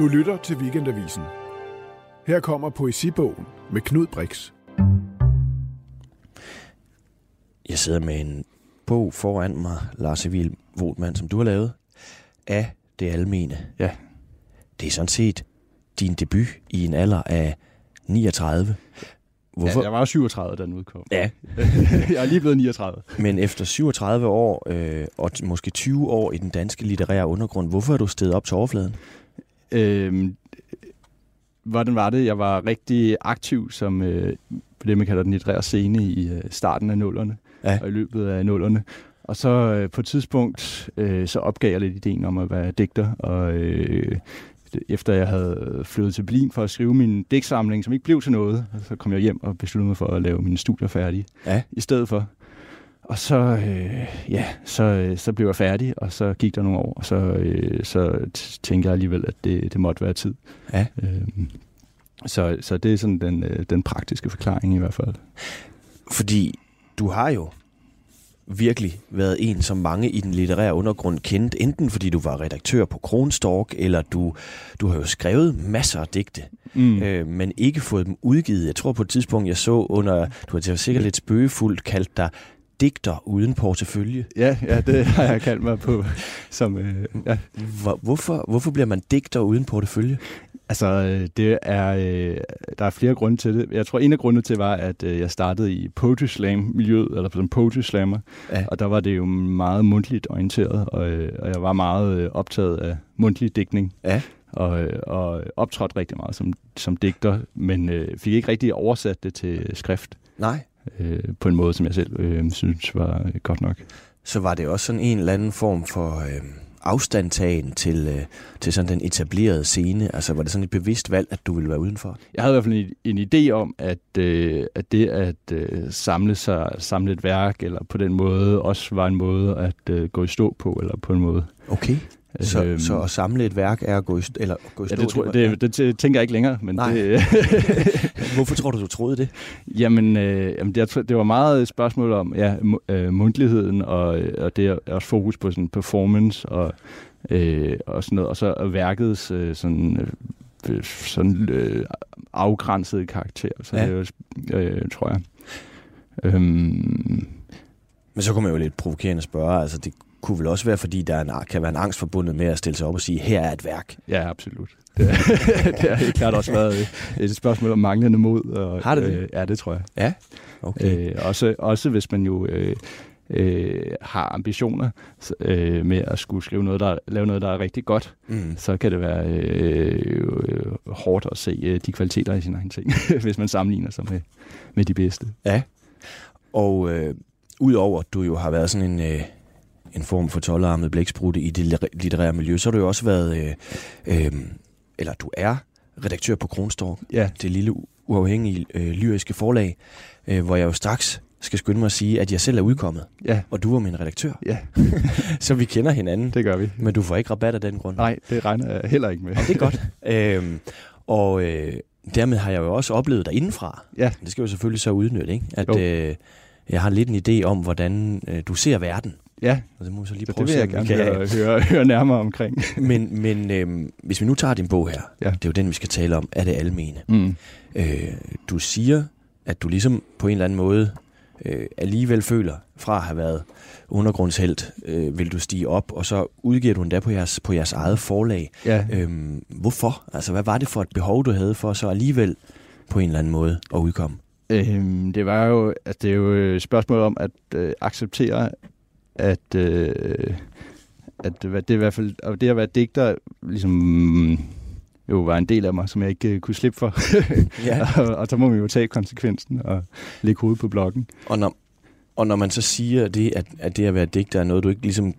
Du lytter til Weekendavisen. Her kommer poesibogen med Knud Brix. Jeg sidder med en bog foran mig, Lars Emil Votman, som du har lavet, af det almene. Ja. Det er sådan set din debut i en alder af 39. Hvorfor? Ja, jeg var 37, da den udkom. Ja. jeg er lige blevet 39. Men efter 37 år, øh, og måske 20 år i den danske litterære undergrund, hvorfor er du steget op til overfladen? Øhm, hvordan var det? Jeg var rigtig aktiv som øh, på det, man kalder den litterære scene i øh, starten af nullerne, ja. og i løbet af nullerne. Og så øh, på et tidspunkt, øh, så opgav jeg lidt ideen om at være digter, og øh, efter jeg havde flyttet til Berlin for at skrive min digtsamling, som ikke blev til noget, så kom jeg hjem og besluttede mig for at lave mine studier færdige ja. i stedet for. Og så, øh, ja, så, øh, så blev jeg færdig, og så gik der nogle år, og så, øh, så tænkte jeg alligevel, at det, det måtte være tid. Ja. Øh, så, så det er sådan den, øh, den praktiske forklaring i hvert fald. Fordi du har jo virkelig været en, som mange i den litterære undergrund kendte, enten fordi du var redaktør på Kronstork, eller du, du har jo skrevet masser af digte, mm. øh, men ikke fået dem udgivet. Jeg tror på et tidspunkt, jeg så under, du har sikkert lidt spøgefuldt kaldt dig digter uden portefølje. Ja, ja, det har jeg kaldt mig på. Som, øh, ja. Hvor, hvorfor, hvorfor bliver man digter uden portefølje? Altså, øh, det er, øh, der er flere grunde til det. Jeg tror, en af grundene til var, at øh, jeg startede i Poetry Slam-miljøet, eller som Poetry Slammer, ja. og der var det jo meget mundtligt orienteret, og, og jeg var meget optaget af mundtlig digtning. Ja. Og, og optrådte rigtig meget som, som digter, men øh, fik ikke rigtig oversat det til skrift. Nej. Øh, på en måde, som jeg selv øh, synes var godt nok. Så var det også sådan en eller anden form for... Øh afstandtagen til, øh, til sådan den etablerede scene? Altså var det sådan et bevidst valg, at du ville være udenfor? Jeg havde i hvert fald en, en idé om, at, øh, at det at øh, samle sig, samle et værk, eller på den måde, også var en måde at øh, gå i stå på, eller på en måde. Okay. Så, øhm, så at samle et værk er at gå i, eller gå i stå? Ja, det, tror, det, det, det, det tænker jeg ikke længere. Men Nej. Det, Hvorfor tror du, du troede det? Jamen, øh, jamen det, det var meget et spørgsmål om ja, øh, mundtligheden, og, og det er også fokus på sådan performance, og, øh, og sådan noget, og så værkets øh, sådan, øh, sådan øh, afgrænsede karakter, så ja. det, øh, tror jeg. Øhm, men så kunne man jo lidt provokerende spørge, altså det kunne vel også være, fordi der er en, kan være en angst forbundet med at stille sig op og sige, her er et værk. Ja, absolut. Det, det har helt klart også været et spørgsmål om manglende mod. Og, har det det? Øh, ja, det tror jeg. Ja, okay. Øh, også, også hvis man jo øh, øh, har ambitioner øh, med at skulle skrive noget, der, lave noget, der er rigtig godt, mm. så kan det være øh, øh, hårdt at se øh, de kvaliteter i sin egen ting, hvis man sammenligner sig med, med de bedste. Ja, og øh, udover at du jo har været sådan en... Øh en form for tolvarmet blæksprutte i det litterære miljø, så har du jo også været, øh, øh, eller du er redaktør på Kronstork, ja. det lille uafhængige øh, lyriske forlag, øh, hvor jeg jo straks skal skynde mig at sige, at jeg selv er udkommet, ja. og du var min redaktør. Ja. så vi kender hinanden. Det gør vi. Men du får ikke rabat af den grund. Nej, det regner jeg heller ikke med. og det er godt. øhm, og øh, dermed har jeg jo også oplevet dig indenfra. Ja. Det skal jo selvfølgelig så udnytte, ikke? At øh, jeg har lidt en idé om, hvordan øh, du ser verden. Ja, og det må vi så lige prøve det vil jeg gerne kan... høre, høre, høre nærmere omkring. men men øhm, hvis vi nu tager din bog her, ja. det er jo den, vi skal tale om, er det almene. Mm. Øh, du siger, at du ligesom på en eller anden måde øh, alligevel føler, fra at have været undergrundshelt, øh, vil du stige op, og så udgiver du endda på jeres, på jeres eget forlag. Ja. Øhm, hvorfor? Altså, hvad var det for et behov, du havde for så alligevel på en eller anden måde at udkomme? Øhm, det var jo, altså, det er jo et spørgsmål om at øh, acceptere, at, øh, at det, i hvert fald, og det at være digter ligesom jo var en del af mig, som jeg ikke uh, kunne slippe for. ja. og, og så må man jo tage konsekvensen og lægge hovedet på blokken. Og når, og når man så siger det, at, at det at være digter er noget, du ikke ligesom...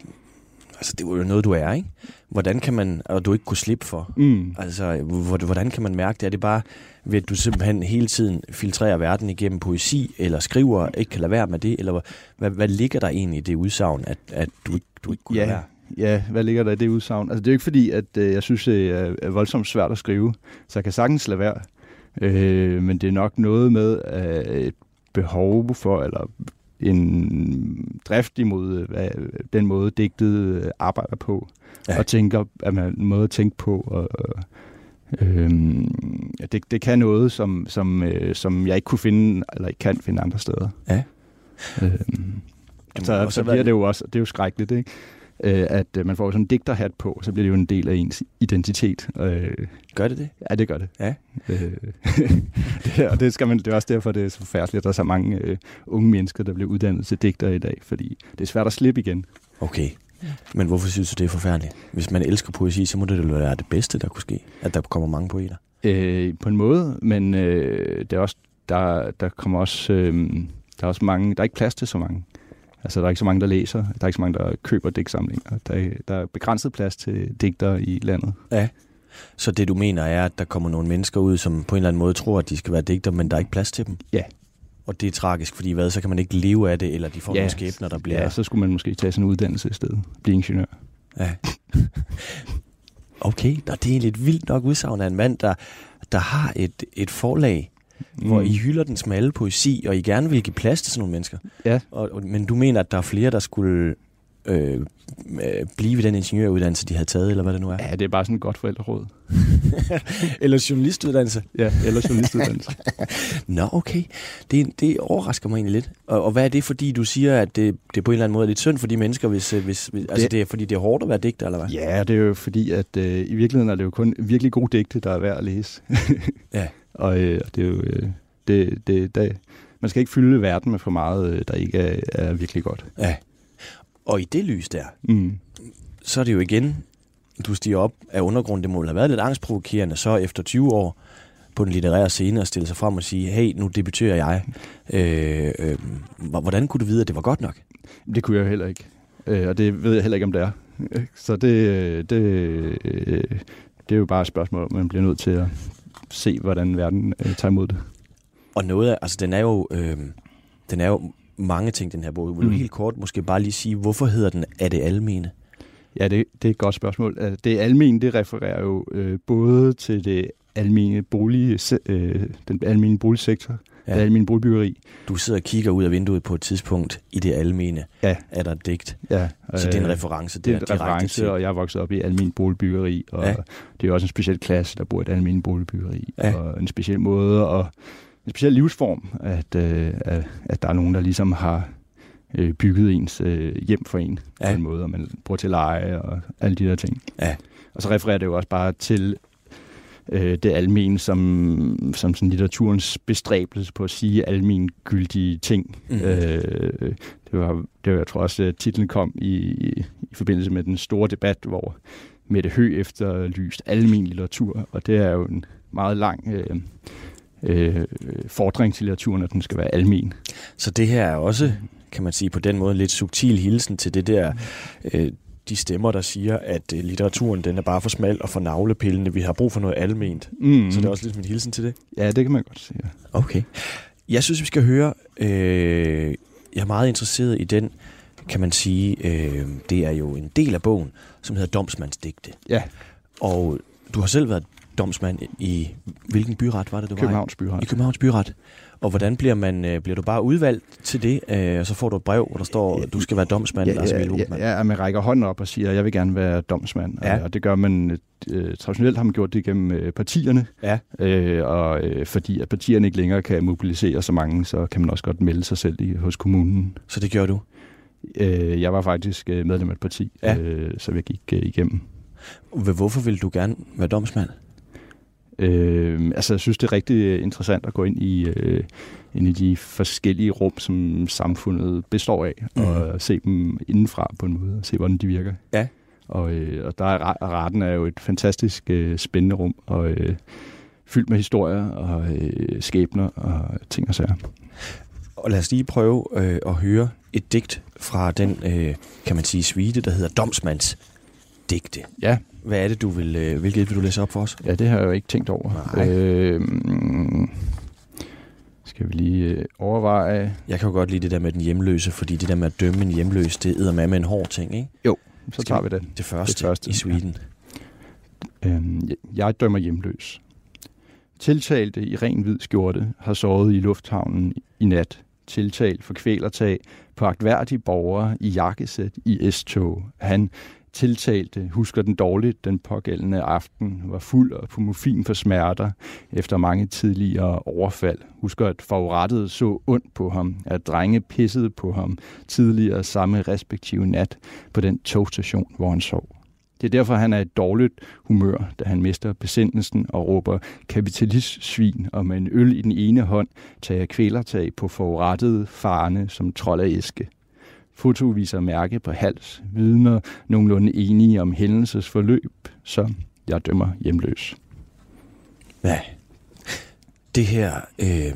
Altså, det er jo noget, du er, ikke? Hvordan kan man... Og du ikke kunne slippe for. Mm. Altså, hvordan kan man mærke det? Er det bare ved, at du simpelthen hele tiden filtrerer verden igennem poesi, eller skriver, ikke kan lade være med det? Eller hvad, hvad ligger der egentlig i det udsagn, at, at du, du ikke kunne ja. lade være? Ja, hvad ligger der i det udsagn? Altså, det er jo ikke fordi, at øh, jeg synes, det er, er voldsomt svært at skrive, så jeg kan sagtens lade være. Øh, men det er nok noget med øh, et behov for, eller en drift imod hvad, den måde, digtet arbejder på, ja. og tænker, at man en måde at tænke på, og, Øhm, det, det kan noget, som, som, øh, som jeg ikke kunne finde, eller ikke kan finde andre steder. Ja. Øhm, så, så bliver det jo også, det er jo skrækkeligt, ikke? Øh, at øh, man får sådan en digterhat på, så bliver det jo en del af ens identitet. Øh, gør det det? Ja, det gør det. Ja. Øh, det, og det, skal man, det er også derfor, det er så forfærdeligt, at der er så mange øh, unge mennesker, der bliver uddannet til digter i dag, fordi det er svært at slippe igen. Okay. Men hvorfor synes du, det er forfærdeligt? Hvis man elsker poesi, så må det jo være det bedste, der kunne ske, at der kommer mange poeter. Øh, på en måde, men øh, det er også, der, der kommer også, øh, der er også mange, der er ikke plads til så mange. Altså, der er ikke så mange, der læser. Der er ikke så mange, der køber digtsamlinger. Der er, der er begrænset plads til digter i landet. Ja. Så det, du mener, er, at der kommer nogle mennesker ud, som på en eller anden måde tror, at de skal være digter, men der er ikke plads til dem? Ja. Og det er tragisk, fordi hvad, så kan man ikke leve af det, eller de får ja. nogle skæbner, der bliver... Ja, så skulle man måske tage en uddannelse i stedet. Blive ingeniør. Ja. okay, Nå, det er lidt vildt nok udsagn af en mand, der, der har et, et forlag, mm. hvor I hylder den smalle poesi, og I gerne vil give plads til sådan nogle mennesker. Ja. Og, og, men du mener, at der er flere, der skulle øh, øh blive ved den ingeniøruddannelse, de havde taget, eller hvad det nu er? Ja, det er bare sådan et godt forældreråd. eller journalistuddannelse? Ja, eller journalistuddannelse. Nå, okay. Det, det overrasker mig egentlig lidt. Og, og hvad er det, fordi du siger, at det, det på en eller anden måde er lidt synd for de mennesker, hvis, øh, hvis, hvis det, altså det er fordi, det er hårdt at være digter, eller hvad? Ja, det er jo fordi, at øh, i virkeligheden er det jo kun virkelig gode digte, der er værd at læse. ja. Og øh, det er jo... Øh, det, det, det, man skal ikke fylde verden med for meget, øh, der ikke er, er virkelig godt. Ja. Og i det lys der, mm. så er det jo igen, du stiger op af undergrunden. Det må have været lidt angstprovokerende, så efter 20 år på den litterære scene og stille sig frem og sige, hey, nu debuterer jeg. Øh, øh, hvordan kunne du vide, at det var godt nok? Det kunne jeg heller ikke. Øh, og det ved jeg heller ikke, om det er. Så det, det, det er jo bare et spørgsmål, man bliver nødt til at se, hvordan verden øh, tager imod det. Og noget af, altså den er jo, øh, den er jo mange ting, den her bog. Vil du mm. helt kort måske bare lige sige, hvorfor hedder den Er det almene? Ja, det, det er et godt spørgsmål. Det almene, det refererer jo øh, både til det almene bolig, øh, den almene boligsektor, ja. det almene boligbyggeri. Du sidder og kigger ud af vinduet på et tidspunkt i det almene. Ja. Er der et digt? Ja. Så det er en øh, reference Det er en reference, til. og jeg er vokset op i almen boligbyggeri, og ja. det er også en speciel klasse, der bor i et almen boligbyggeri. Ja. Og en speciel måde og en speciel livsform, at, øh, at der er nogen, der ligesom har øh, bygget ens øh, hjem for en ja. på en måde, og man bruger til leje og alle de der ting. Ja. Og så refererer det jo også bare til øh, det almen som, som sådan litteraturens bestræbelse på at sige almengyldige ting. Mm. Øh, det, var, det var, jeg tror også, at titlen kom i, i, i forbindelse med den store debat, hvor Mette Hø efterlyst almen litteratur, og det er jo en meget lang øh, øh, fordring til litteraturen, at den skal være almen. Så det her er også, kan man sige, på den måde lidt subtil hilsen til det der øh, de stemmer, der siger, at øh, litteraturen den er bare for smal og for navlepillende. Vi har brug for noget alment. Mm. Så det er også lidt en hilsen til det? Ja, det kan man godt sige. Okay. Jeg synes, vi skal høre... Øh, jeg er meget interesseret i den, kan man sige, øh, det er jo en del af bogen, som hedder Domsmandsdigte. Ja. Og du har selv været domsmand i, hvilken byret var det, du Københavns var i? byret. I Københavns byret. Og hvordan bliver man øh, bliver du bare udvalgt til det, øh, og så får du et brev, hvor der står, at du skal være domsmand, ja, Lars ja, ja, ja, man rækker hånden op og siger, at jeg vil gerne være domsmand. Ja. Og, og det gør man, øh, traditionelt har man gjort det gennem øh, partierne, ja. øh, og øh, fordi at partierne ikke længere kan mobilisere så mange, så kan man også godt melde sig selv i, hos kommunen. Så det gjorde du? Øh, jeg var faktisk øh, medlem af et parti, ja. øh, så jeg gik øh, igennem. Hvorfor ville du gerne være domsmand? Øh, altså, jeg synes, det er rigtig interessant at gå ind i, øh, ind i de forskellige rum, som samfundet består af, mm. og se dem indenfra på en måde, og se, hvordan de virker. Ja. Og, øh, og der er retten er jo et fantastisk øh, spændende rum, og øh, fyldt med historier og øh, skæbner og ting og sager. Og lad os lige prøve øh, at høre et digt fra den, øh, kan man sige, suite, der hedder Domsmands digte. Ja. Hvad er det, du vil, øh, hvilket vil du læse op for os? Ja, det har jeg jo ikke tænkt over. Nej. Øh, skal vi lige øh, overveje... Jeg kan jo godt lide det der med den hjemløse, fordi det der med at dømme en hjemløs, det er med med en hård ting, ikke? Jo, så tager vi det. Det første, det første i Sweden. Ja. Øhm, jeg dømmer hjemløs. Tiltalte i ren hvid skjorte har sovet i lufthavnen i nat. Tiltalt for kvælertag på agtværdige borgere i jakkesæt i S-tog. Han tiltalte husker den dårligt den pågældende aften, var fuld og på morfin for smerter efter mange tidligere overfald. Husker, at forurettet så ondt på ham, at drenge pissede på ham tidligere samme respektive nat på den togstation, hvor han sov. Det er derfor, han er i dårligt humør, da han mister besindelsen og råber kapitalistsvin og med en øl i den ene hånd tager kvælertag på forurettede farne som trold af æske. Foto viser mærke på hals, vidner nogenlunde enige om hændelses forløb, så jeg dømmer hjemløs. Ja, det her, øh,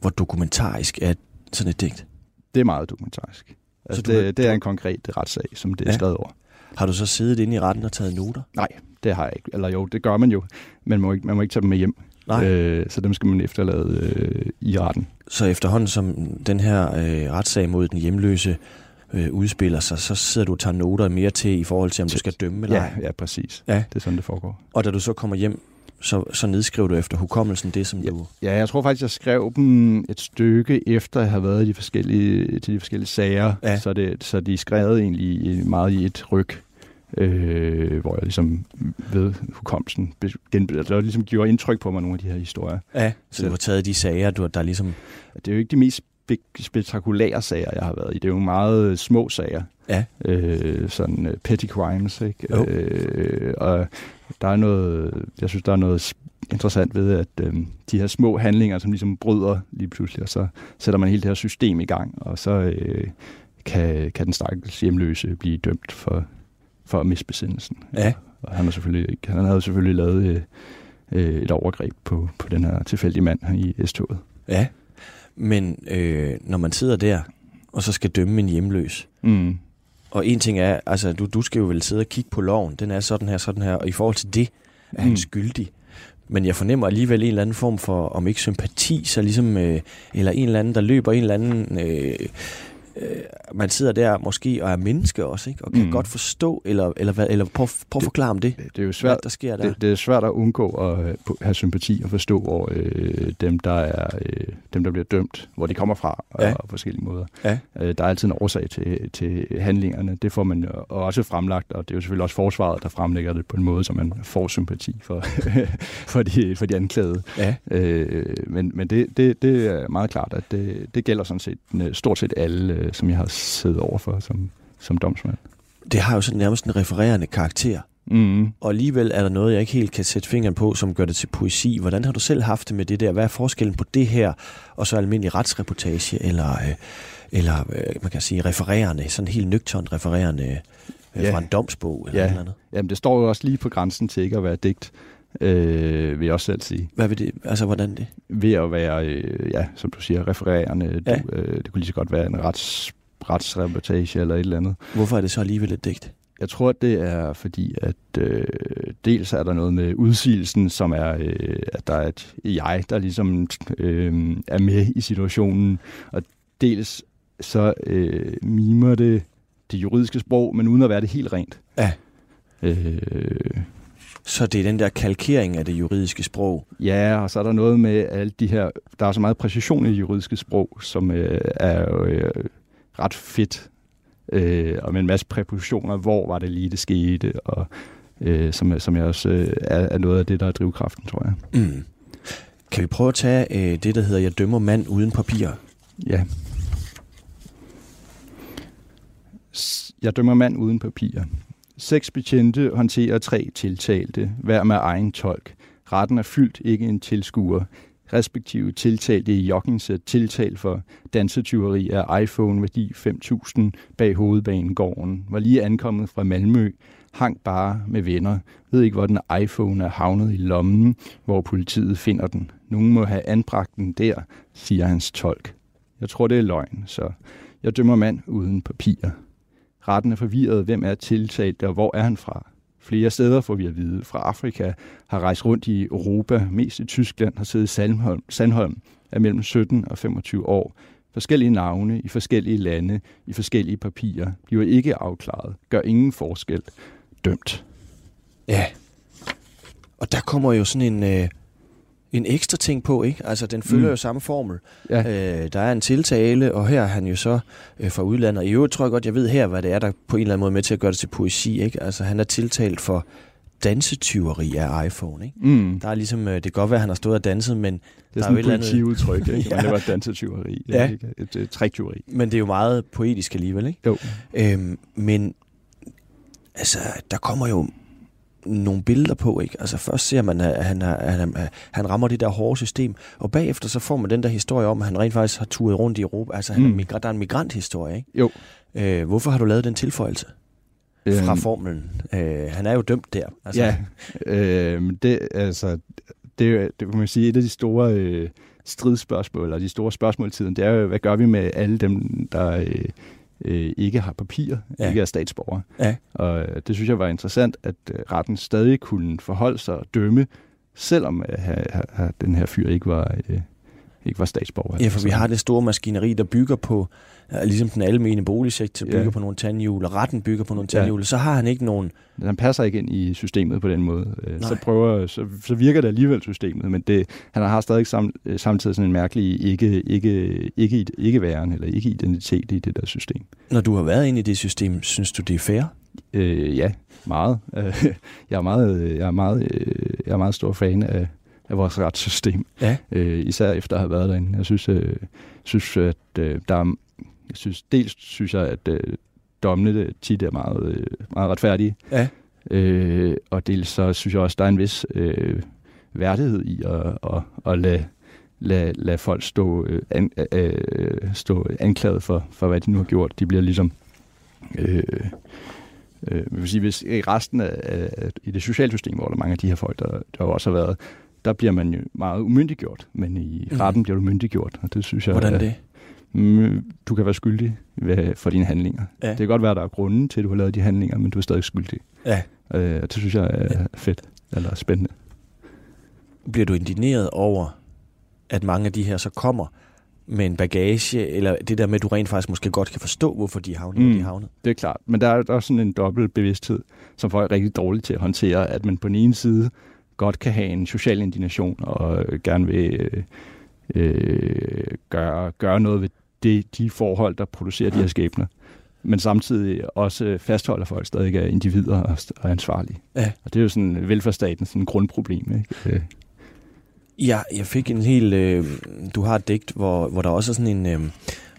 hvor dokumentarisk er sådan et digt? Det er meget dokumentarisk. Altså, så det, det er en konkret retssag, som det er ja. skrevet over. Har du så siddet inde i retten og taget noter? Nej, det har jeg ikke. Eller jo, det gør man jo, men man må ikke, man må ikke tage dem med hjem. Nej. Øh, så dem skal man efterlade øh, i retten. Så efterhånden som den her øh, retssag mod den hjemløse øh, udspiller sig, så sidder du og tager noter mere til i forhold til, om du skal dømme eller ja, ej? Ja, præcis. Ja. Det er sådan, det foregår. Og da du så kommer hjem, så, så nedskriver du efter hukommelsen det, som ja, du... Ja, jeg tror faktisk, jeg skrev dem et stykke efter at have været i de forskellige, til de forskellige sager, ja. så, det, så de skrev egentlig meget i et ryg øh, hvor jeg ligesom ved hukommelsen, der ligesom gjorde indtryk på mig nogle af de her historier. Ja, så, du har taget de sager, du, der ligesom... Det er jo ikke de mest spektakulære sager, jeg har været i. Det er jo meget små sager. Ja. Øh, sådan uh, petty crimes, ikke? Øh, og der er noget, jeg synes, der er noget interessant ved, at øh, de her små handlinger, som ligesom bryder lige pludselig, og så sætter man hele det her system i gang, og så øh, kan, kan den stakkels hjemløse blive dømt for for at miste besindelsen. Ja. Og han, har selvfølgelig, han havde selvfølgelig lavet øh, øh, et overgreb på, på den her tilfældige mand i S-toget. Ja, men øh, når man sidder der, og så skal dømme en hjemløs, mm. og en ting er, altså du, du skal jo vel sidde og kigge på loven, den er sådan her, sådan her, og i forhold til det er han mm. skyldig. Men jeg fornemmer alligevel en eller anden form for, om ikke sympati, så ligesom, øh, eller en eller anden, der løber en eller anden... Øh, øh, man sidder der måske og er menneske også, ikke? og kan mm. godt forstå, eller, eller, hvad, eller prøv, prøv at forklare om det. Det, det er jo svært, hvad der sker der. Det, det er svært at undgå at øh, have sympati og forstå, hvor øh, dem, der er, øh, dem, der bliver dømt, hvor de kommer fra, ja. og, på forskellige måder. Ja. Øh, der er altid en årsag til, til handlingerne. Det får man også fremlagt, og det er jo selvfølgelig også forsvaret, der fremlægger det på en måde, så man får sympati for, for, de, for de anklagede. Ja. Øh, men men det, det, det er meget klart, at det, det gælder sådan set stort set alle øh, som jeg har siddet overfor som, som domsmand. Det har jo sådan nærmest en refererende karakter. Mm. Og alligevel er der noget, jeg ikke helt kan sætte fingeren på, som gør det til poesi. Hvordan har du selv haft det med det der? Hvad er forskellen på det her, og så almindelig retsreportage, eller, øh, eller øh, man kan sige refererende, sådan helt nøgternt refererende øh, ja. fra en domsbog? Eller ja. eller andet? Jamen, det står jo også lige på grænsen til ikke at være digt øh, vil jeg også selv sige. Hvad vil det? Altså, hvordan det? Ved at være, øh, ja, som du siger, refererende. Ja. Du, øh, det kunne lige så godt være en rets, retsreportage eller et eller andet. Hvorfor er det så alligevel et digt? Jeg tror, det er fordi, at øh, dels er der noget med udsigelsen, som er, øh, at der er et jeg, der ligesom øh, er med i situationen, og dels så øh, mimer det det juridiske sprog, men uden at være det helt rent. Ja. Øh, så det er den der kalkering af det juridiske sprog? Ja, og så er der noget med alle de her... Der er så meget præcision i det juridiske sprog, som øh, er øh, ret fedt. Øh, og med en masse præpositioner, hvor var det lige, det skete, og øh, som, som jeg også øh, er, er noget af det, der er drivkraften, tror jeg. Mm. Kan vi prøve at tage øh, det, der hedder Jeg dømmer mand uden papir? Ja. Jeg dømmer mand uden papir. Seks betjente håndterer tre tiltalte, hver med egen tolk. Retten er fyldt, ikke en tilskuer. Respektive tiltalte i joggingsæt tiltalt for dansetyveri af iPhone værdi 5.000 bag hovedbanegården. Var lige ankommet fra Malmø, hang bare med venner. Ved ikke, hvor den iPhone er havnet i lommen, hvor politiet finder den. Nogen må have anbragt den der, siger hans tolk. Jeg tror, det er løgn, så jeg dømmer mand uden papirer. Retten er forvirret. Hvem er tiltalt, og hvor er han fra? Flere steder får vi at vide. Fra Afrika har rejst rundt i Europa, mest i Tyskland, har siddet i Sandholm, Sandholm er mellem 17 og 25 år. Forskellige navne i forskellige lande, i forskellige papirer, bliver ikke afklaret, gør ingen forskel. Dømt. Ja. Og der kommer jo sådan en, øh, en ekstra ting på, ikke? Altså, den følger mm. jo samme formel. Ja. Øh, der er en tiltale, og her er han jo så øh, fra udlandet. I øvrigt tror jeg godt, jeg ved her, hvad det er, der på en eller anden måde med til at gøre det til poesi, ikke? Altså, han er tiltalt for dansetyveri af iPhone, ikke? Mm. Der er ligesom, øh, det kan godt være, at han har stået og danset, men det er der sådan er et eller udtryk, ikke? ja. Men det var dansetyveri, ja. ikke? Et, et triktyveri. Men det er jo meget poetisk alligevel, ikke? Jo. Øhm, men altså, der kommer jo nogle billeder på, ikke? Altså først ser man, at han, at han, at han rammer det der hårde system, og bagefter så får man den der historie om, at han rent faktisk har turet rundt i Europa. Altså han mm. er migrant, der er en migranthistorie, ikke? Jo. Øh, hvorfor har du lavet den tilføjelse? Øhm, fra formelen. Øh, han er jo dømt der. Altså. Ja, øh, det, altså, det, det kan man sige, et af de store øh, stridsspørgsmål, eller de store spørgsmål i tiden, det er jo, hvad gør vi med alle dem, der øh, øh, ikke har papir, ja. ikke er statsborger. Ja. Og øh, det synes jeg var interessant, at øh, retten stadig kunne forholde sig og dømme, selvom øh, ha, den her fyr ikke var, øh, ikke var statsborger. Ja, for vi har det store maskineri, der bygger på ligesom den almene boligsektor bygger ja. på nogle tandhjul, og retten bygger på nogle tandhjul, ja. så har han ikke nogen... Han passer ikke ind i systemet på den måde. Øh, Nej. Så, prøver, så, så virker det alligevel systemet, men det, han har stadig sam, øh, samtidig sådan en mærkelig ikke, ikke, ikke, ikke væren eller ikke identitet i det der system. Når du har været inde i det system, synes du, det er fair? Øh, ja, meget. jeg, er meget jeg, er meget, jeg er meget stor fan af, af vores retssystem. Ja. Øh, især efter at have været derinde. Jeg synes, øh, synes at øh, der er synes, dels synes jeg, at øh, dommene tit er meget, øh, meget retfærdige. Ja. Øh, og dels så synes jeg også, der er en vis øh, værdighed i at, at, at lade, lade, lade folk stå, øh, an, øh, stå anklaget for, for, hvad de nu har gjort. De bliver ligesom... Øh, øh, vil sige, hvis i resten af, af, i det sociale system, hvor der er mange af de her folk, der, der også har været, der bliver man jo meget umyndiggjort, men i mhm. retten mm. bliver du myndiggjort, og det synes jeg... Hvordan det? Du kan være skyldig for dine handlinger. Ja. Det kan godt være, at der er grunden til, at du har lavet de handlinger, men du er stadig skyldig. Ja. Øh, det synes jeg er ja. fedt, eller spændende. Bliver du indineret over, at mange af de her så kommer med en bagage, eller det der med, at du rent faktisk måske godt kan forstå, hvorfor de havner, mm, de havnet? Det er klart, men der er også sådan en dobbelt bevidsthed, som folk er rigtig dårlige til at håndtere, at man på den ene side godt kan have en social indignation, og gerne vil øh, øh, gøre, gøre noget ved det, de forhold, der producerer de her skæbner. Men samtidig også fastholder folk stadig er individer og, og ansvarlige. Ja. Og det er jo sådan velfærdsstatens sådan grundproblem. Ikke? Øh. Ja, jeg fik en helt... Øh, du har et digt, hvor, hvor der også er sådan en... Øh,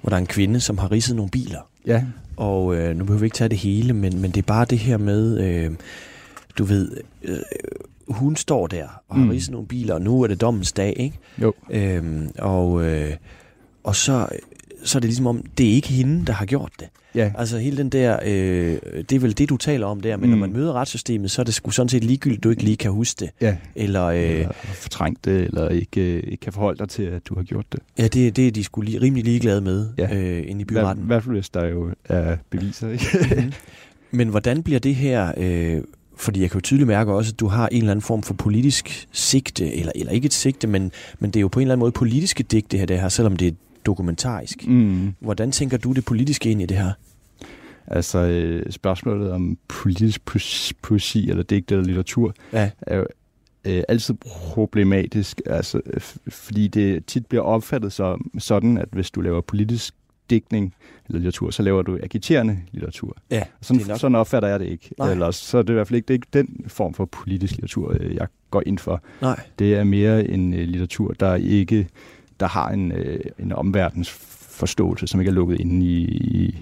hvor der er en kvinde, som har ridset nogle biler. Ja. Og øh, nu behøver vi ikke tage det hele, men, men det er bare det her med... Øh, du ved... Øh, hun står der og har mm. ridset nogle biler, og nu er det dommens dag, ikke? Jo. Øhm, og, øh, og så så er det ligesom om, det er ikke hende, der har gjort det. Ja. Altså hele den der, øh, det er vel det, du taler om der, men mm. når man møder retssystemet, så er det sgu sådan set ligegyldigt, du ikke lige kan huske det. Ja. Eller, øh, eller fortrængt det, eller ikke, øh, ikke kan forholde dig til, at du har gjort det. Ja, det, det er de sgu lige, rimelig ligeglade med ja. øh, inde i byretten. I hvert fald, hvis der jo er beviser. Ikke? mm. Men hvordan bliver det her... Øh, fordi jeg kan jo tydeligt mærke også, at du har en eller anden form for politisk sigte, eller, eller ikke et sigte, men, men det er jo på en eller anden måde politiske digte, her, det her selvom det er dokumentarisk. Mm. Hvordan tænker du det politiske ind i det her? Altså øh, spørgsmålet om politisk poesi eller digt eller litteratur ja. er jo øh, altid problematisk, altså, fordi det tit bliver opfattet som sådan, at hvis du laver politisk digtning eller litteratur, så laver du agiterende litteratur. Ja, sådan, nok... sådan opfatter jeg det ikke. Nej. Ellers, så er det i hvert fald ikke, det er ikke den form for politisk litteratur, øh, jeg går ind for. Nej. Det er mere en litteratur, der ikke der har en, uh, en omverdens forståelse, som ikke er lukket inde i,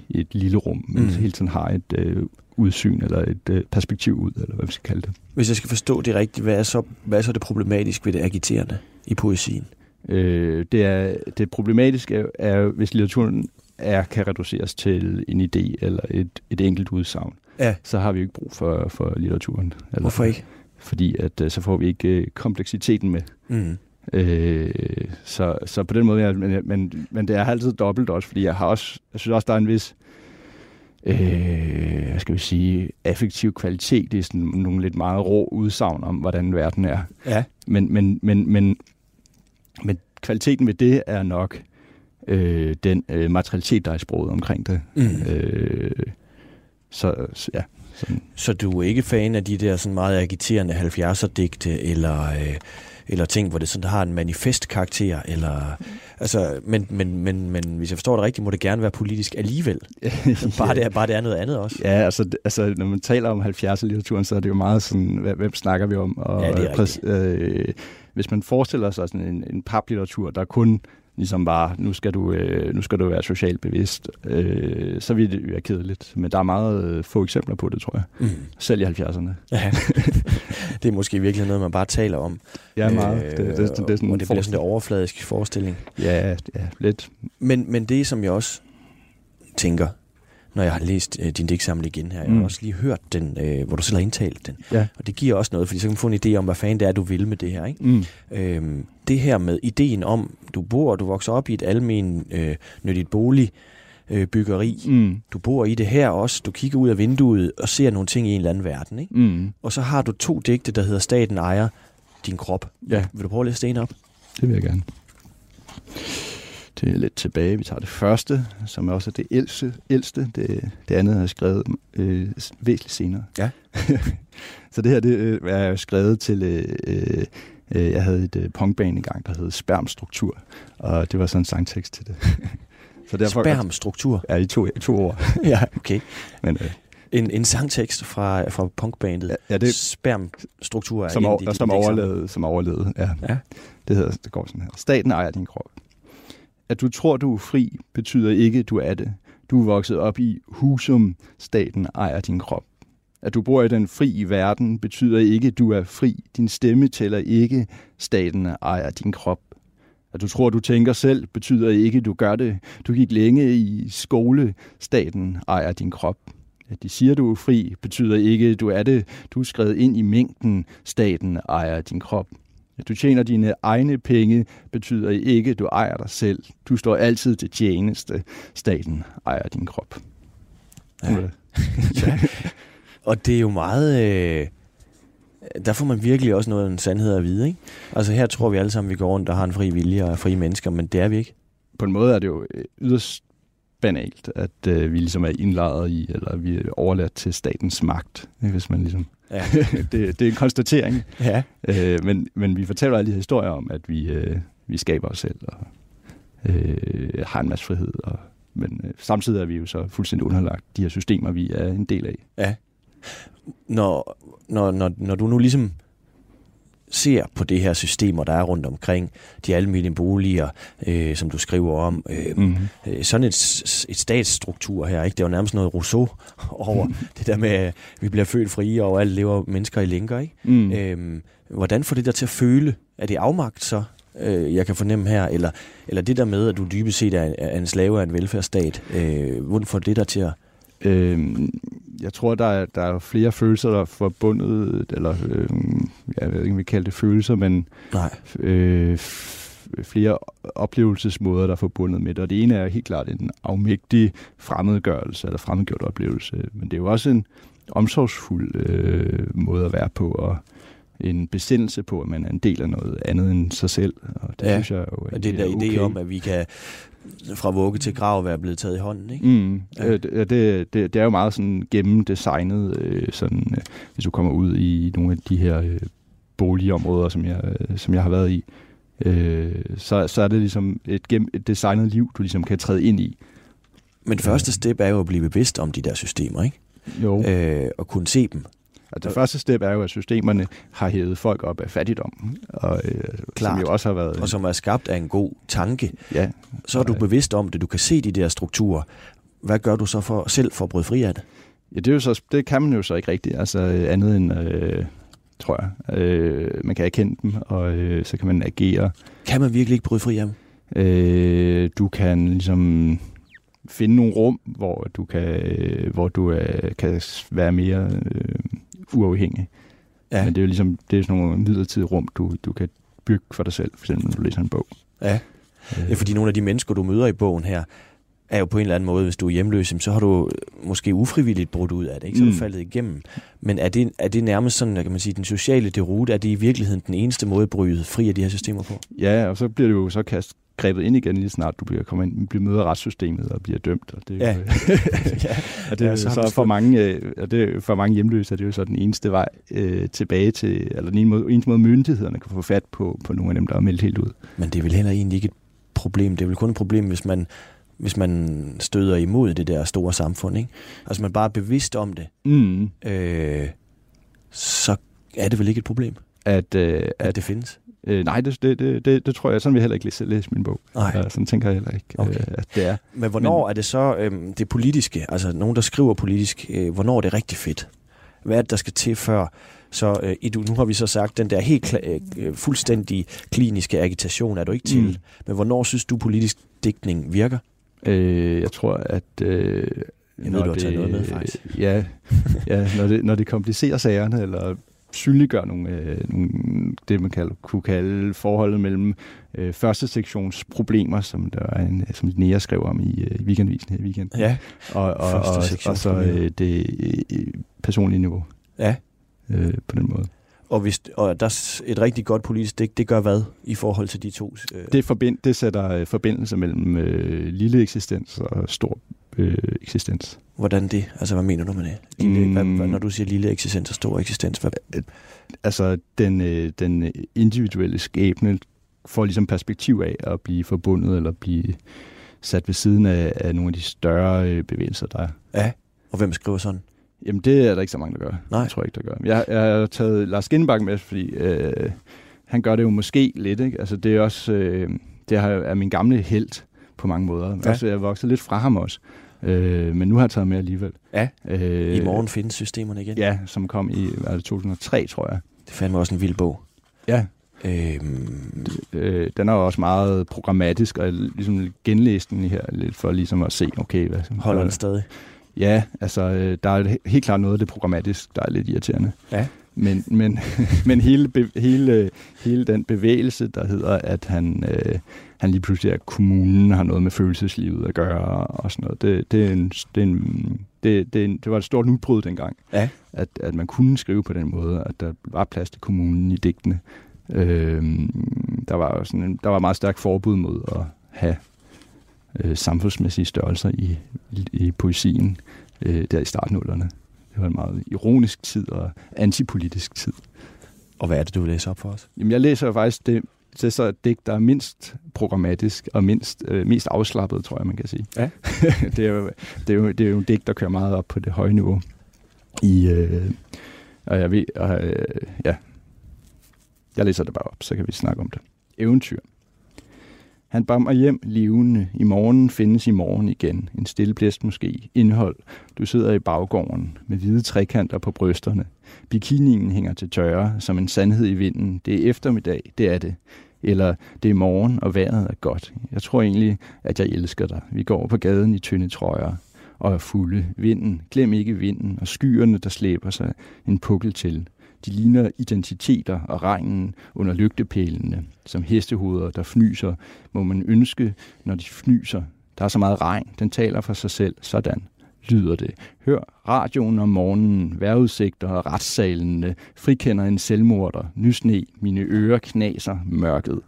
i et lille rum, men mm. hele tiden har et uh, udsyn eller et uh, perspektiv ud, eller hvad vi skal kalde det. Hvis jeg skal forstå det rigtigt, hvad er så, hvad er så det problematiske ved det agiterende i poesien? Øh, det, er, det problematiske er, er, hvis litteraturen er, kan reduceres til en idé eller et, et enkelt udsagn, ja. så har vi jo ikke brug for, for litteraturen. Eller, Hvorfor ikke? Fordi at, øh, så får vi ikke uh, kompleksiteten med. Mm. Øh, så, så på den måde, jeg, men, men, men det er altid dobbelt også, fordi jeg har også, jeg synes også, der er en vis øh, hvad skal vi sige, effektiv kvalitet i sådan nogle lidt meget rå udsagn om, hvordan verden er. Ja. Men, men, men, men, men kvaliteten ved det er nok øh, den øh, materialitet, der er i sproget omkring det. Mm. Øh, så, så ja. Sådan. Så du er ikke fan af de der sådan meget agiterende 70'er-digte, eller, øh, eller ting, hvor det sådan har en manifest karakter, eller... Altså, men, men, men, men hvis jeg forstår det rigtigt, må det gerne være politisk alligevel. bare, det er, bare det er noget andet også. Ja, altså, altså når man taler om 70'er-litteraturen, så er det jo meget sådan, hvem snakker vi om? Og, ja, det er præs, øh, hvis man forestiller sig sådan en, en paplitteratur, der kun ligesom bare, nu skal du, øh, nu skal du være socialt bevidst, øh, så vil det være kedeligt. Men der er meget øh, få eksempler på det, tror jeg. Mm. Selv i 70'erne. Ja. det er måske virkelig noget, man bare taler om. Ja, meget. Øh, det, det, det, det, er sådan og det bliver sådan en overfladisk forestilling. Ja, ja, lidt. Men, men det, som jeg også tænker, når jeg har læst øh, din digtsamling igen her. Jeg har mm. også lige hørt den, øh, hvor du selv har indtalt den. Ja. Og det giver også noget, fordi så kan man få en idé om, hvad fanden det er, du vil med det her. Ikke? Mm. Øhm, det her med ideen om, du bor, du vokser op i et almen øh, nyttigt bolig, øh, byggeri. Mm. Du bor i det her også. Du kigger ud af vinduet og ser nogle ting i en eller anden verden. Ikke? Mm. Og så har du to digte, der hedder Staten ejer din krop. Ja. Vil du prøve at læse det op? Det vil jeg gerne er lidt tilbage. Vi tager det første, som er også det ældste. ældste. Det, det andet er skrevet øh, væsentligt senere. Ja. så det her det øh, er skrevet til... Øh, øh, jeg havde et øh, punkband engang, der hed Spermstruktur, og det var sådan en sangtekst til det. så derfor, Spermstruktur? Ja, i to, i to år. ja, okay. Men, øh, en, en sangtekst fra, fra punkbandet. Ja, ja, det, Spermstruktur er som, en, de, som, overlevede, som overlevede, ja. ja. Det, hedder, det går sådan her. Staten ejer din krop. At du tror, du er fri, betyder ikke, at du er det. Du er vokset op i Husum, staten ejer din krop. At du bor i den fri verden, betyder ikke, at du er fri. Din stemme tæller ikke, staten ejer din krop. At du tror, du tænker selv, betyder ikke, at du gør det. Du gik længe i skole, staten ejer din krop. At de siger, du er fri, betyder ikke, at du er det. Du er skrevet ind i mængden, staten ejer din krop. At du tjener dine egne penge, betyder ikke, at du ejer dig selv. Du står altid til tjeneste. Staten ejer din krop. Ja. ja. Og det er jo meget... Øh, der får man virkelig også noget af en sandhed at vide, ikke? Altså her tror vi alle sammen, vi går rundt og har en fri vilje og er frie mennesker, men det er vi ikke. På en måde er det jo øh, yderst banalt, at øh, vi ligesom er indlejret i, eller vi er overladt til statens magt, ikke? hvis man ligesom Ja. det, det er en konstatering. Ja. Øh, men, men vi fortæller alle de historier om, at vi, øh, vi skaber os selv og øh, har en masse frihed. Og, men øh, samtidig er vi jo så fuldstændig underlagt de her systemer, vi er en del af. Ja. Når, når, når, når du nu ligesom ser på det her systemer, der er rundt omkring, de almindelige boliger, øh, som du skriver om, øh, mm-hmm. øh, sådan et, et statsstruktur her, ikke? det er jo nærmest noget Rousseau over mm. det der med, at vi bliver født frie, og alle lever mennesker i lænker. Ikke? Mm. Øh, hvordan får det der til at føle? Er det afmagt så? øh, jeg kan fornemme her, eller, eller det der med, at du dybest set er, er en slave af en velfærdsstat, øh, hvordan får det der til at... Øh, jeg tror, der er, der er flere følelser, der er forbundet, eller øh, jeg ved ikke, om vi kalder det følelser, men Nej. Øh, flere oplevelsesmåder, der er forbundet med det. Og det ene er helt klart en afmægtig fremmedgørelse, eller fremmedgjort oplevelse. Men det er jo også en omsorgsfuld øh, måde at være på, og en besindelse på, at man er en del af noget andet end sig selv. Og det ja. synes jeg jo, det er der okay. idé om, at vi kan fra vugge til grav være blevet taget i hånden, ikke? Mm. Ja. Det, det, det, det er jo meget sådan gennemdesignet, øh, sådan, øh, hvis du kommer ud i nogle af de her øh, boligområder, som jeg, øh, som jeg har været i, øh, så, så er det ligesom et, et designet liv, du ligesom kan træde ind i. Men første step er jo at blive bevidst om de der systemer, ikke? Jo. Øh, og kunne se dem. Og det første step er jo, at systemerne har hævet folk op af fattigdom. Og, øh, Klart. Som jo også har været... Og som er skabt af en god tanke. Ja. Så er du bevidst om det. Du kan se de der strukturer. Hvad gør du så for selv for at bryde fri af det? Ja, det, er jo så, det kan man jo så ikke rigtigt. Altså andet end... Øh, tror jeg. Øh, man kan erkende dem, og øh, så kan man agere. Kan man virkelig ikke bryde fri af dem? Øh, du kan ligesom finde nogle rum, hvor du kan, øh, hvor du øh, kan være mere øh, uafhængig. Ja. Men det er jo ligesom det er sådan nogle midlertidige rum, du, du kan bygge for dig selv, for eksempel når du læser en bog. Ja. Øh. ja, fordi nogle af de mennesker, du møder i bogen her, er jo på en eller anden måde, hvis du er hjemløs, så har du måske ufrivilligt brudt ud af det, ikke? så er du mm. faldet igennem. Men er det, er det nærmest sådan, kan man sige, den sociale derute, er det i virkeligheden den eneste måde at bryde fri af de her systemer på? Ja, og så bliver du jo så kastet grebet ind igen lige snart du bliver kommet ind, bliver møder retssystemet og bliver dømt. Og det, ja. ja. og det ja, så, så for mange, øh, og det, for mange hjemløse er det jo så den eneste vej øh, tilbage til, eller den eneste måde, eneste måde myndighederne kan få fat på, på nogle af dem, der er meldt helt ud. Men det er vel heller egentlig ikke et problem. Det er vel kun et problem, hvis man hvis man støder imod det der store samfund. Ikke? Altså man bare er bevidst om det, mm. øh, så er det vel ikke et problem, at, øh, at, at det findes? Øh, nej, det, det, det, det, tror jeg. Sådan vil jeg heller ikke læse, læse min bog. Nej. Ja, sådan tænker jeg heller ikke, okay. øh, at det er. Men hvornår Men, er det så øh, det politiske, altså nogen, der skriver politisk, øh, hvornår er det rigtig fedt? Hvad er det, der skal til før? Så øh, nu har vi så sagt, den der helt øh, fuldstændig kliniske agitation er du ikke til. Mm. Men hvornår synes du, politisk dækning virker? Øh, jeg tror, at... Øh, jeg ved, du har taget noget med, faktisk. Ja, ja når, det, når det komplicerer sagerne, eller synliggør nogle, øh, nogle det, man kalder, kunne kalde forholdet mellem øh, første sektions problemer, som der er en, som Nea skrev om i, øh, i weekendvisen her i weekend. Ja, og, og, og, og så øh, det øh, personlige niveau. Ja. Øh, på den måde. Og, hvis, og der er et rigtig godt politisk det, det gør hvad i forhold til de to? Øh? Det, forbind, det sætter øh, forbindelse mellem øh, lille eksistens og stor øh, eksistens. Hvordan det? Altså, hvad mener du med det? Lille, mm. hvad, hvad, når du siger lille eksistens og stor eksistens, hvad? Altså, den, øh, den individuelle skæbne får ligesom perspektiv af at blive forbundet eller blive sat ved siden af, af nogle af de større øh, bevægelser, der er. Ja, og hvem skriver sådan? Jamen, det er der ikke så mange, der gør. Nej. Jeg tror ikke, der gør. Jeg, jeg har taget Lars Ginbakken med, fordi øh, han gør det jo måske lidt. Ikke? Altså, det er også... Øh, det er min gamle held på mange måder. Ja. Altså, jeg vokset lidt fra ham også. Øh, men nu har jeg taget med alligevel. Ja, øh, i morgen findes systemerne igen. Ja, som kom i altså 2003, tror jeg. Det fandt også en vild bog. Ja. Øhm. Øh, den er jo også meget programmatisk, og ligesom genlæst den her lidt for ligesom at se, okay, hvad... Holder den stadig? Ja, altså, øh, der er helt klart noget af det programmatisk, der er lidt irriterende. Ja. Men, men, men hele, be, hele, hele den bevægelse, der hedder, at han, øh, han lige pludselig, at kommunen har noget med følelseslivet at gøre og sådan noget, det, det, er en, det, er en, det, det, det var et stort udbrud dengang, ja. at, at man kunne skrive på den måde, at der var plads til kommunen i digtene. Øh, der var sådan en, der var meget stærk forbud mod at have øh, samfundsmæssige størrelser i, i, poesien øh, der i startnullerne. Det var en meget ironisk tid og antipolitisk tid. Og hvad er det, du vil læse op for os? Jamen, jeg læser faktisk det, det er så et digt, der er mindst programmatisk og mindst, øh, mest afslappet, tror jeg, man kan sige. Ja. det, er jo, det, er jo, det er jo en digt, der kører meget op på det høje niveau. I, øh, og jeg ved, og, øh, ja, jeg læser det bare op, så kan vi snakke om det. Eventyr. Han bar mig hjem levende. I morgen findes i morgen igen. En stille blæst måske. Indhold. Du sidder i baggården med hvide trekanter på brysterne. Bikinien hænger til tørre som en sandhed i vinden. Det er eftermiddag, det er det. Eller det er morgen, og vejret er godt. Jeg tror egentlig, at jeg elsker dig. Vi går på gaden i tynde trøjer og er fulde. Vinden, glem ikke vinden, og skyerne, der slæber sig en pukkel til. De ligner identiteter og regnen under lygtepælene, som hestehoveder, der fnyser, må man ønske, når de fnyser. Der er så meget regn, den taler for sig selv, sådan lyder det. Hør radioen om morgenen, vejrudsigter og retssalene, frikender en selvmorder, nysne, mine ører knaser mørket.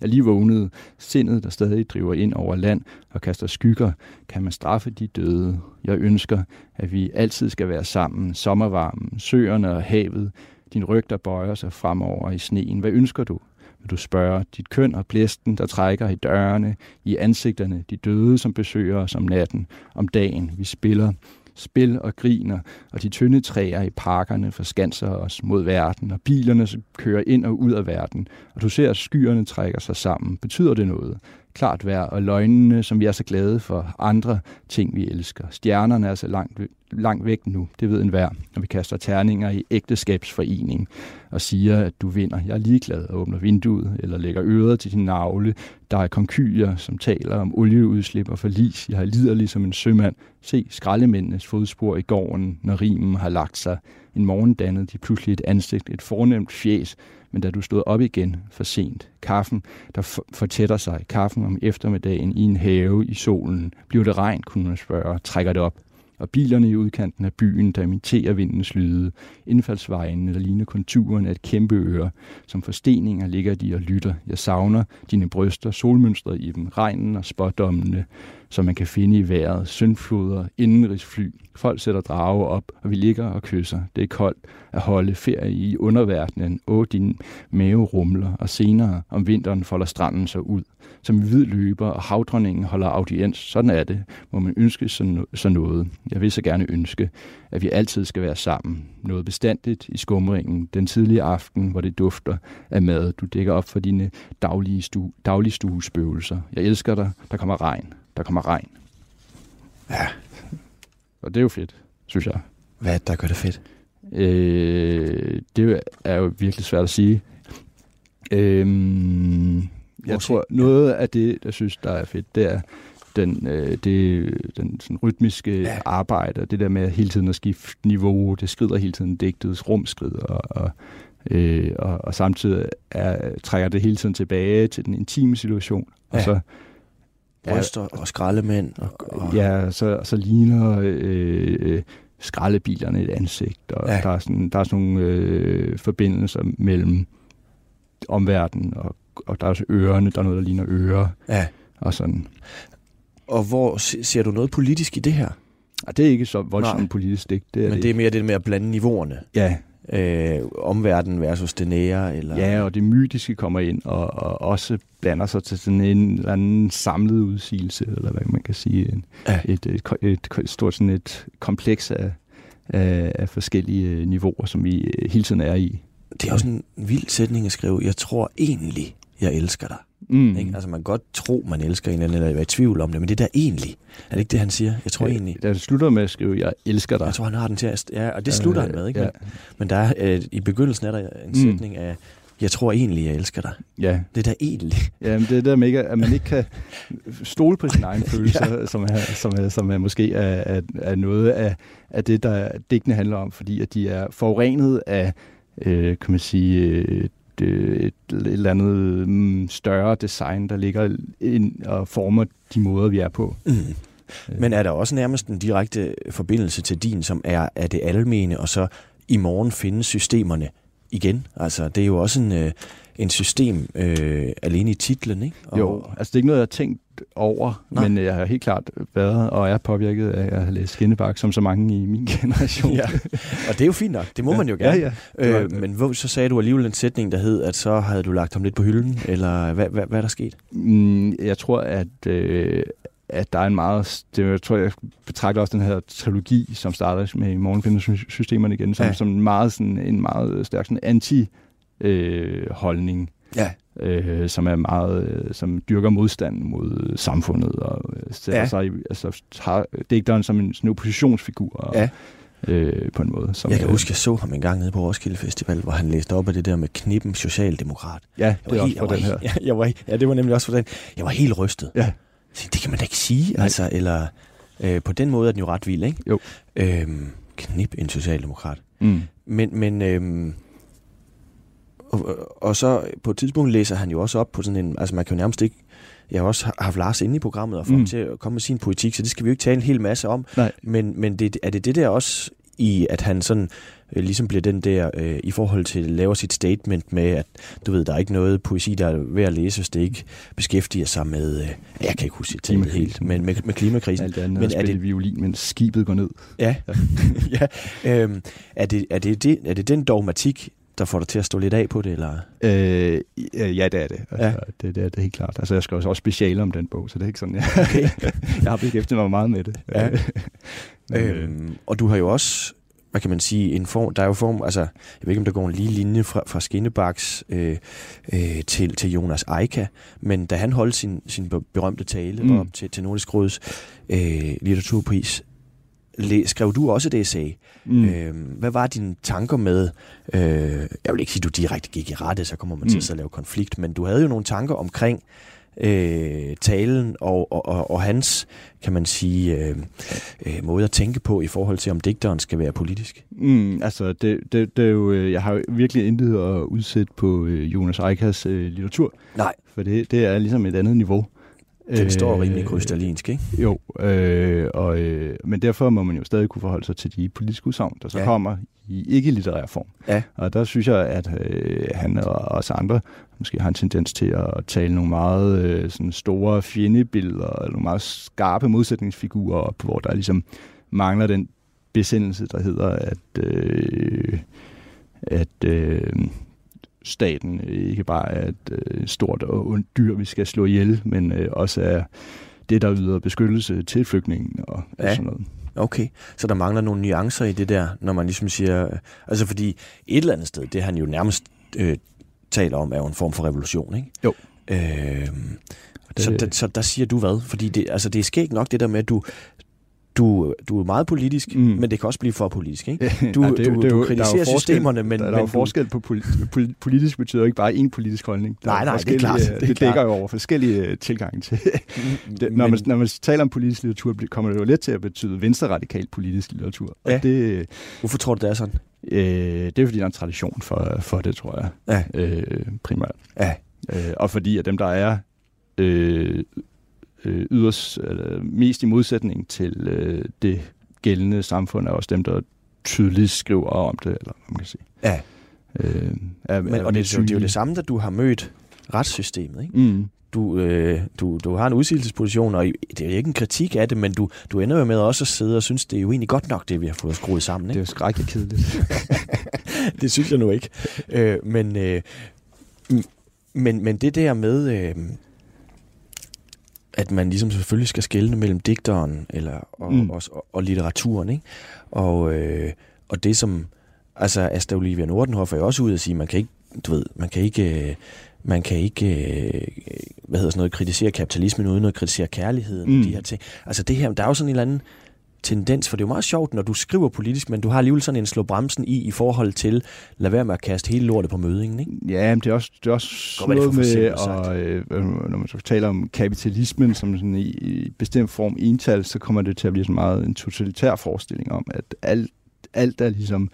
Jeg lige vågnede, sindet, der stadig driver ind over land og kaster skygger, kan man straffe de døde. Jeg ønsker, at vi altid skal være sammen, sommervarmen, søerne og havet, din ryg, der bøjer sig fremover i sneen. Hvad ønsker du? Vil du spørge dit køn og blæsten, der trækker i dørene, i ansigterne, de døde, som besøger os om natten, om dagen. Vi spiller spil og griner, og de tynde træer i parkerne forskanser os mod verden, og bilerne kører ind og ud af verden, og du ser, at skyerne trækker sig sammen. Betyder det noget? Klart vejr og løgnene, som vi er så glade for, andre ting, vi elsker. Stjernerne er så langt langt væk nu, det ved enhver, når vi kaster terninger i ægteskabsforening og siger, at du vinder. Jeg er ligeglad og åbner vinduet eller lægger øret til din navle. Der er konkyler, som taler om olieudslip og forlis. Jeg har ligesom som en sømand. Se skraldemændenes fodspor i gården, når rimen har lagt sig. En morgen dannede de pludselig et ansigt, et fornemt fjes, men da du stod op igen for sent, kaffen, der fortætter sig, kaffen om eftermiddagen i en have i solen, bliver det regn, kunne man spørge, trækker det op og bilerne i udkanten af byen, der imiterer vindens lyde, indfaldsvejene, der ligner konturen af et kæmpe øre, som forsteninger ligger de og lytter. Jeg savner dine bryster, solmønstret i dem, regnen og spådommene, som man kan finde i vejret, syndfloder, indenrigsfly. Folk sætter drage op, og vi ligger og kysser. Det er koldt at holde ferie i underverdenen. Åh, din mave rumler, og senere om vinteren folder stranden sig ud. Som hvid løber, og havdronningen holder audiens. Sådan er det. Må man ønske så noget. Jeg vil så gerne ønske, at vi altid skal være sammen. Noget bestandigt i skumringen. Den tidlige aften, hvor det dufter af mad. Du dækker op for dine daglige, stu, daglige stuespøgelser. Jeg elsker dig. Der kommer regn der kommer regn. Ja. Og det er jo fedt, synes jeg. Hvad der gør det fedt? Øh, det er jo virkelig svært at sige. Øh, jeg tror, noget af det, jeg synes, der er fedt, det er den, øh, det, den sådan rytmiske ja. arbejde, og det der med hele tiden at skifte niveau, det skrider hele tiden, digtets rum skrider, og, og, øh, og, og samtidig er, trækker det hele tiden tilbage til den intime situation, ja. og så bryster ja, og skraldemænd. Og, og... Ja, så, så ligner øh, øh, skraldebilerne et ansigt, og ja. der, er sådan, der er sådan nogle øh, forbindelser mellem omverdenen, og, og der er også ørerne, der er noget, der ligner ører, ja. og sådan. Og hvor ser du noget politisk i det her? Ja, det er ikke så voldsomt politisk Det er Men det, det er mere det med at blande niveauerne? Ja, øh, omverden versus det nære? Eller? Ja, og det mytiske kommer ind, og, og også blander sig til sådan en eller anden samlet udsigelse, eller hvad man kan sige. En, ja. et, et, et, et, stort sådan et kompleks af, af, af forskellige niveauer, som vi øh, hele tiden er i. Det er også en vild sætning at skrive. Jeg tror egentlig, jeg elsker dig. Mm. Ikke? Altså man kan godt tro, man elsker en eller være i tvivl om det, men det er der egentlig. Er det ikke det, han siger? Jeg tror ja, egentlig. Jeg slutter med at skrive, jeg elsker dig. Jeg tror, han har den til at... Ja, og det slutter øh, han med, ikke? Ja. Men, men der er, øh, i begyndelsen er der en mm. sætning af, jeg tror egentlig, jeg elsker dig. Ja. Det er der egentlig. Ja, men det er der med, at man ikke kan stole på sine egne følelser, ja. som, er, som, er, som er måske er, er, er noget af, af det, der digtene handler om, fordi at de er forurenet af, øh, kan man sige, øh, et, et, et eller andet mm, større design, der ligger ind og former de måder, vi er på. Mm. Men er der også nærmest en direkte forbindelse til din, som er, er det almene, og så i morgen findes systemerne igen? Altså, det er jo også en, øh, en system øh, alene i titlen, ikke? Og... Jo, altså det er ikke noget, jeg har tænkt over, Nej. men jeg har helt klart været og er påvirket af at have læst Skinnebak, som så mange i min generation. ja. Og det er jo fint nok, det må ja. man jo gerne. Ja, ja. Øh, men hvor, så sagde du alligevel en sætning, der hed, at så havde du lagt ham lidt på hylden, eller hvad, hvad, hvad er der sket? Mm, jeg tror, at, øh, at der er en meget... Det, jeg tror, jeg betragter også den her trilogi, som starter med morgenfindesystemerne igen, som, ja. som meget sådan, en meget stærk sådan anti øh, holdning, ja. Øh, som er meget, øh, som dyrker modstand mod samfundet og øh, sætter ja. sig, altså tager digteren som en, sådan en oppositionsfigur. Og, ja. Øh, på en måde. Som, jeg kan øh, huske, jeg så ham en gang nede på Roskilde Festival, hvor han læste op af det der med knippen socialdemokrat. Ja, det er også på den her. Jeg var, ja, det var nemlig også for den. Jeg var helt rystet. Ja. Det kan man da ikke sige, Nej. altså, eller øh, på den måde er den jo ret vild, ikke? Jo. Øhm, knip en socialdemokrat. Mm. Men, men øhm, og, og så på et tidspunkt læser han jo også op på sådan en, altså man kan jo nærmest ikke, jeg har også haft Lars inde i programmet og få mm. til at komme med sin politik, så det skal vi jo ikke tale en hel masse om. Nej. Men, men det, er det det der også i, at han sådan øh, ligesom bliver den der, øh, i forhold til at lave sit statement med, at du ved, der er ikke noget poesi, der er værd at læse, hvis det ikke beskæftiger sig med, øh, jeg kan ikke huske det helt, men med, med klimakrisen. Alt andet men er det violin, men skibet går ned. Ja, ja. Øhm, er, det, er, det, det, er det den dogmatik, der får dig til at stå lidt af på det, eller? Øh, ja, det er det. Altså, ja. det, det, er det helt klart. Altså, jeg skal også speciale om den bog, så det er ikke sådan, jeg, okay. jeg har beskæftiget mig meget med det. Ja. Men, øhm, og du har jo også hvad kan man sige, en form, der er jo form, altså, jeg ved ikke, om der går en lige linje fra, fra Skinnebaks øh, øh, til, til Jonas Eika, men da han holdt sin, sin berømte tale mm. op til, til Nordisk Råds øh, litteraturpris, skrev du også det essay. Mm. Øh, hvad var dine tanker med, øh, jeg vil ikke sige, at du direkte gik i rette, så kommer man mm. til at lave konflikt, men du havde jo nogle tanker omkring øh, talen og, og, og, og hans, kan man sige, øh, øh, måde at tænke på i forhold til, om digteren skal være politisk? Mm, altså, det, det, det er jo, øh, jeg har jo virkelig intet at udsætte på øh, Jonas Eikas øh, litteratur. Nej. For det, det er ligesom et andet niveau. Den står rimelig krystallinsk, ikke? Jo, øh, og, øh, men derfor må man jo stadig kunne forholde sig til de politiske udsagn, der så ja. kommer i ikke-litterær form. Ja. Og der synes jeg, at øh, han og også andre måske har en tendens til at tale nogle meget øh, sådan store fjendebilleder, eller nogle meget skarpe modsætningsfigurer op, hvor der ligesom mangler den besindelse, der hedder, at, øh, at øh, staten ikke bare er et øh, stort og ondt dyr, vi skal slå ihjel, men øh, også er det, der yder beskyttelse til flygtningen og, ja. sådan noget. Okay, så der mangler nogle nuancer i det der, når man ligesom siger... Altså fordi et eller andet sted, det han jo nærmest øh, taler om, er jo en form for revolution, ikke? Jo. Øh, det... så, der, så der siger du hvad? Fordi det, altså det er skægt nok det der med, at du, du, du er meget politisk, mm. men det kan også blive for politisk. Ikke? Du, ja, det, du, det, du kritiserer systemerne, men... Der, der er jo forskel på poli, politisk betyder ikke bare én politisk holdning. Der nej, nej, det er klart. Det, det dækker jo over forskellige øh, tilgange til... Mm, det, når, man, når man taler om politisk litteratur, kommer det jo let til at betyde venstre-radikal politisk litteratur. Ja. Og det, Hvorfor tror du, det er sådan? Øh, det er fordi, der er en tradition for, for det, tror jeg. Ja. Øh, primært. Ja. Øh, og fordi at dem, der er øh, øh, yderst, eller mest i modsætning til øh, det gældende samfund, er også dem, der tydeligt skriver om det, eller hvad man kan sige. Ja. Øh, er, Men, er og det, det er jo det samme, da du har mødt retssystemet, ikke? Mm. Du, øh, du, du har en udsigelsesposition, og det er ikke en kritik af det, men du, du ender jo med også at sidde og synes, det er jo egentlig godt nok, det vi har fået skruet sammen. Ikke? Det er jo skrækkeligt kedeligt. det synes jeg nu ikke. Øh, men, øh, men, men det der med... Øh, at man ligesom selvfølgelig skal skelne mellem digteren eller, og, mm. og, og, og litteraturen. Ikke? Og, øh, og det som, altså Asta Olivia Nordenhoff er jo også ude at sige, man kan ikke, du ved, man kan ikke, øh, man kan ikke, øh, hvad hedder sådan noget, kritisere kapitalismen uden at kritisere kærligheden. Mm. De her ting. Altså det her, der er jo sådan en eller anden, tendens, for det er jo meget sjovt, når du skriver politisk, men du har alligevel sådan en slå bremsen i, i forhold til, lad være med at kaste hele lortet på mødingen, ikke? Ja, men det er også, det er også noget med, og, øh, når man så taler om kapitalismen som sådan i, i bestemt form ental, så kommer det til at blive sådan meget en totalitær forestilling om, at alt, alt er ligesom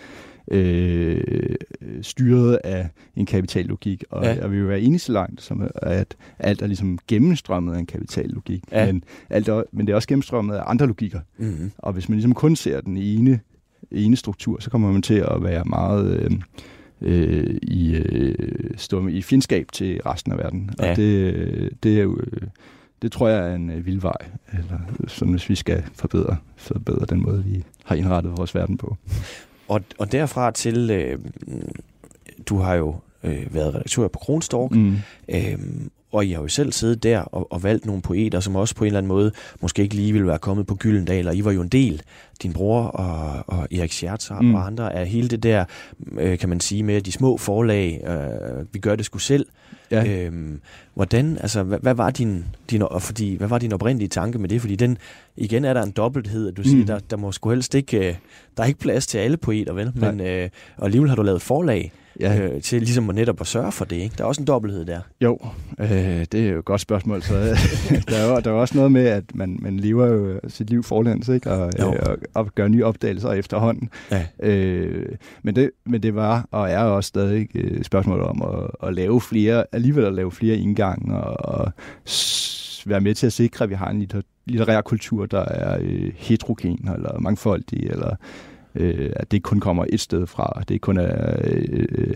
øh, styret af en kapitallogik. Og ja. jeg vil jo være enig så langt, som at alt er ligesom gennemstrømmet af en kapitallogik. Ja. Men, alt er, men det er også gennemstrømmet af andre logikker. Mm-hmm. Og hvis man ligesom kun ser den ene, ene struktur, så kommer man til at være meget... Øh, øh, i, øh, stå i fjendskab til resten af verden. Ja. Og det, det er jo, det tror jeg er en øh, vild vej, eller sådan hvis vi skal forbedre, forbedre den måde, vi har indrettet vores verden på. Og, og derfra til, øh, du har jo øh, været redaktør på Kronstork, mm. øh, og I har jo selv siddet der og, og valgt nogle poeter, som også på en eller anden måde måske ikke lige ville være kommet på Gyldendal, og I var jo en del, din bror og, og Erik Schertz og, mm. og andre, af hele det der, øh, kan man sige, med de små forlag, øh, vi gør det sgu selv. Ja. Øhm, hvordan, altså, hvad, hvad, var din, din, fordi, hvad var din oprindelige tanke med det? Fordi den, igen er der en dobbelthed, at du mm. siger, der, der må sgu helst ikke, øh, der er ikke plads til alle poeter, vel? Men, øh, og alligevel har du lavet forlag ja. øh, til ligesom at netop at sørge for det, ikke? Der er også en dobbelthed der. Jo, øh, det er jo et godt spørgsmål. Så, der, er jo, der er også noget med, at man, man lever jo sit liv forlæns, ikke? Og, øh, og, og gør nye opdagelser efterhånden. Ja. Øh, men, det, men det var og er også stadig et spørgsmål om at, at lave flere, alligevel at lave flere indgange og, og være med til at sikre, at vi har en litterær kultur, der er øh, heterogen eller mangfoldig, eller øh, at det kun kommer et sted fra. Det kun er, øh,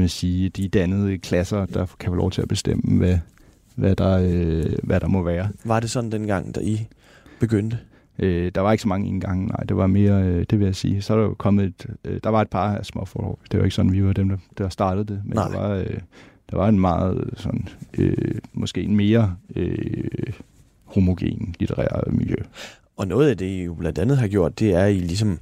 man sige, de dannede klasser, der kan få lov til at bestemme, hvad, hvad, der, øh, hvad der må være. Var det sådan dengang, da I begyndte? Øh, der var ikke så mange indgange, nej. Det var mere, øh, det vil jeg sige. Så er der jo kommet et, øh, der var et par af små forhold. Det var ikke sådan, vi var dem, der, der startede det. Men nej. der var, øh, der var en meget sådan, øh, måske en mere øh, homogen litterær miljø. Og noget af det, I jo blandt andet har gjort, det er, at I ligesom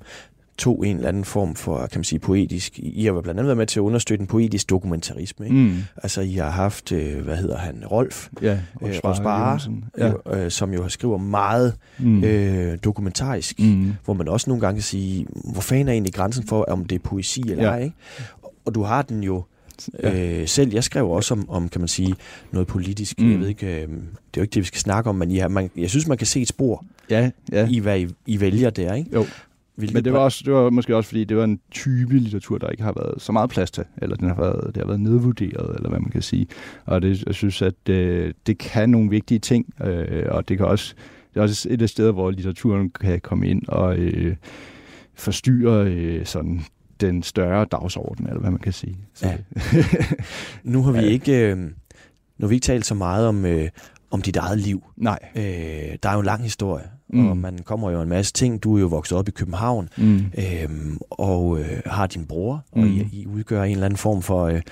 tog en eller anden form for, kan man sige, poetisk. I har blandt andet været med til at understøtte en poetisk dokumentarisme. Ikke? Mm. Altså, I har haft, øh, hvad hedder han, Rolf ja, øh, Rosbare, ja. øh, som jo har skriver meget mm. øh, dokumentarisk, mm. hvor man også nogle gange kan sige, hvor fanden er egentlig grænsen for, om det er poesi eller ja. ej? Ikke? Og du har den jo ja. øh, selv. Jeg skrev også om, om, kan man sige, noget politisk. Mm. Jeg ved ikke, øh, det er jo ikke det, vi skal snakke om, men ja, man, jeg synes, man kan se et spor ja, ja. i, hvad I, I vælger der, ikke? Jo. Hvilket Men det var, også, det var måske også, fordi det var en type litteratur, der ikke har været så meget plads til, eller den har været, det har været nedvurderet, eller hvad man kan sige. Og det, jeg synes, at det, øh, det kan nogle vigtige ting, øh, og det kan også, det er også et af steder, hvor litteraturen kan komme ind og øh, forstyrre øh, sådan den større dagsorden, eller hvad man kan sige. Så, ja. nu har vi ikke... Øh, nu har vi ikke talt så meget om, øh, om dit eget liv. Nej. Øh, der er jo en lang historie, mm. og man kommer jo en masse ting. Du er jo vokset op i København, mm. øh, og øh, har din bror, og mm. I, I udgør en eller anden form for... Øh,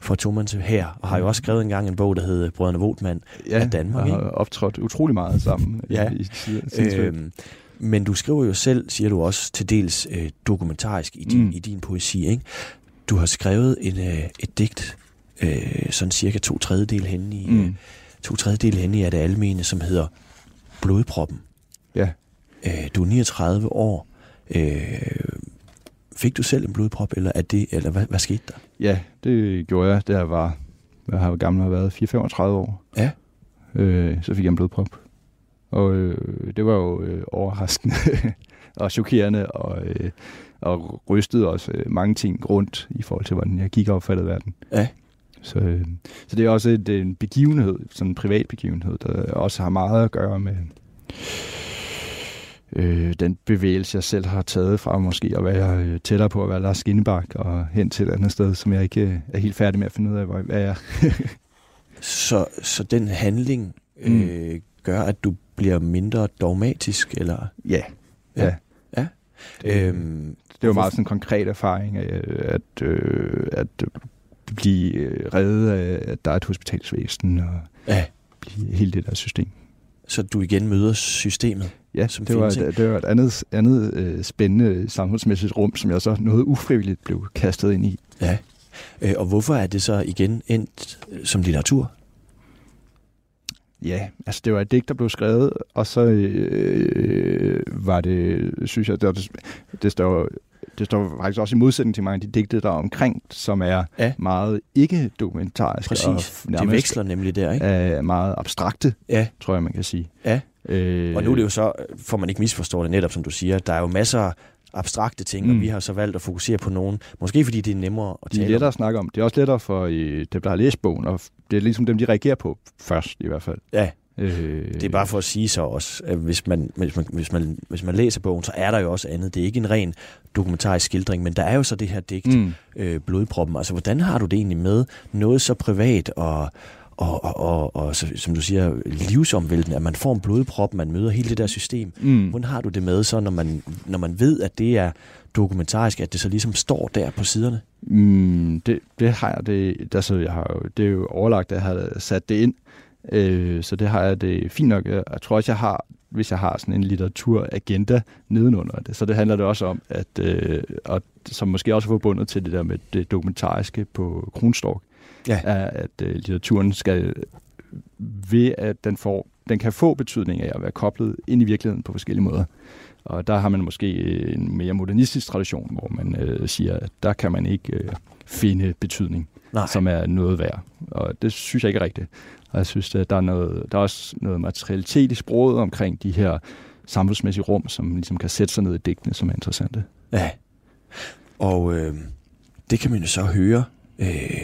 for Thomas her, og har jo også skrevet engang en bog, der hedder Brødrene Votman ja, af Danmark. Ja, har optrådt utrolig meget sammen. ja. I, i, i, øhm, men du skriver jo selv, siger du også, til dels øh, dokumentarisk i din, mm. i din poesi. Ikke? Du har skrevet en, øh, et digt, øh, sådan cirka to tredjedel henne i, mm. øh, to tredjedel henne i det almene, som hedder Blodproppen. Ja. Øh, du er 39 år. Øh, fik du selv en blodprop, eller, er det, eller hvad, hvad skete der? Ja, det gjorde jeg, da jeg var, jeg har gammel har været, 4-35 år. Ja. Øh, så fik jeg en blodprop. Og øh, det var jo øh, overraskende og chokerende, og, øh, og rystede også øh, mange ting rundt i forhold til, hvordan jeg gik og opfattede verden. Ja. Så, øh, så det er også et, en begivenhed, sådan en privat begivenhed, der også har meget at gøre med øh, den bevægelse, jeg selv har taget fra måske at være øh, tættere på at være Lars Skinnebak og hen til et andet sted, som jeg ikke øh, er helt færdig med at finde ud af, hvor jeg er. så, så den handling øh, mm. gør, at du bliver mindre dogmatisk, eller? Ja. Ja. ja. ja. Det, øhm, det er jo meget sådan en konkret erfaring, at, at, øh, at blive øh, reddet af, at der er et hospitalsvæsen, og ja. blive hele det der system. Så du igen møder systemet? Ja, som det, var, et, det var et andet, andet øh, spændende samfundsmæssigt rum, som jeg så noget ufrivilligt blev kastet ind i. Ja, øh, og hvorfor er det så igen endt øh, som litteratur? Ja, altså det var et digt, der blev skrevet, og så øh, var det, synes jeg, det, det står det står faktisk også i modsætning til mange af de digte, der er omkring, som er ja. meget ikke-dokumentariske. Præcis, og de veksler nemlig der, ikke? Er meget abstrakte, ja. tror jeg, man kan sige. Ja, øh, og nu er det jo så, får man ikke misforstå det netop, som du siger, der er jo masser abstrakte ting, mm. og vi har så valgt at fokusere på nogen, måske fordi det er nemmere at tale De er lettere at snakke om. Det er også lettere for øh, dem, der har læst bogen, og det er ligesom dem, de reagerer på først i hvert fald. Ja, Øh, det er bare for at sige så også, at hvis man, hvis, man, hvis, man, hvis man læser bogen, så er der jo også andet. Det er ikke en ren dokumentarisk skildring, men der er jo så det her digt, mm. øh, Blodproppen. Altså, hvordan har du det egentlig med noget så privat og, og, og, og, og så, som du siger, livsomvæltende, at man får en blodprop, man møder hele det der system. Mm. Hvordan har du det med så, når man, når man ved, at det er dokumentarisk, at det så ligesom står der på siderne? Mm, det, det har jeg. Det, altså, jeg har jo, det er jo overlagt, at jeg har sat det ind Øh, så det har jeg det fint nok. Jeg tror også, jeg har, hvis jeg har sådan en litteraturagenda nedenunder det, så det handler det også om, at, øh, og som måske også er forbundet til det der med det dokumentariske på Kronstork, ja. er, at øh, litteraturen skal ved, at den, får, den kan få betydning af at være koblet ind i virkeligheden på forskellige måder. Og der har man måske en mere modernistisk tradition, hvor man øh, siger, at der kan man ikke øh, finde betydning, Nej. som er noget værd. Og det synes jeg ikke er rigtigt. Og jeg synes, at der er, noget, der er også noget materialitet i sproget omkring de her samfundsmæssige rum, som ligesom kan sætte sig ned i digtene, som er interessante. Ja, og øh, det kan man jo så høre. Øh,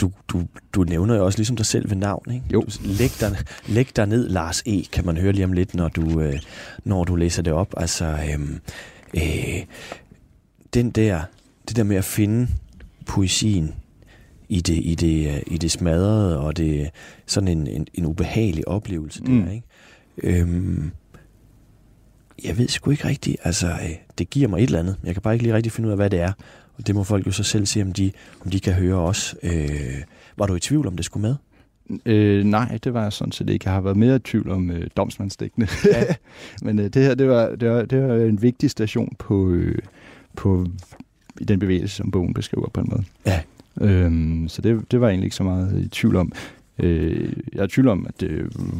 du, du, du nævner jo også ligesom dig selv ved navn, ikke? Jo. Du, læg, dig, læg dig ned, Lars E., kan man høre lige om lidt, når du, øh, når du læser det op. Altså, øh, øh, den der, det der med at finde poesien i det, i det, øh, i det smadrede, og det sådan en, en, en ubehagelig oplevelse mm. der, ikke? Øhm, jeg ved sgu ikke rigtigt, altså øh, det giver mig et eller andet, jeg kan bare ikke lige rigtig finde ud af, hvad det er, og det må folk jo så selv se, om de, om de kan høre også. Øh, var du i tvivl, om det skulle med? Øh, nej, det var jeg sådan set ikke. Jeg har været mere i tvivl om øh, domsmandsdækkene. Ja. Men øh, det her, det var, det, var, det var en vigtig station på, øh, på i den bevægelse, som bogen beskriver på en måde. Ja. Øhm, så det, det var jeg egentlig ikke så meget i tvivl om. Øh, jeg er i tvivl om, at det,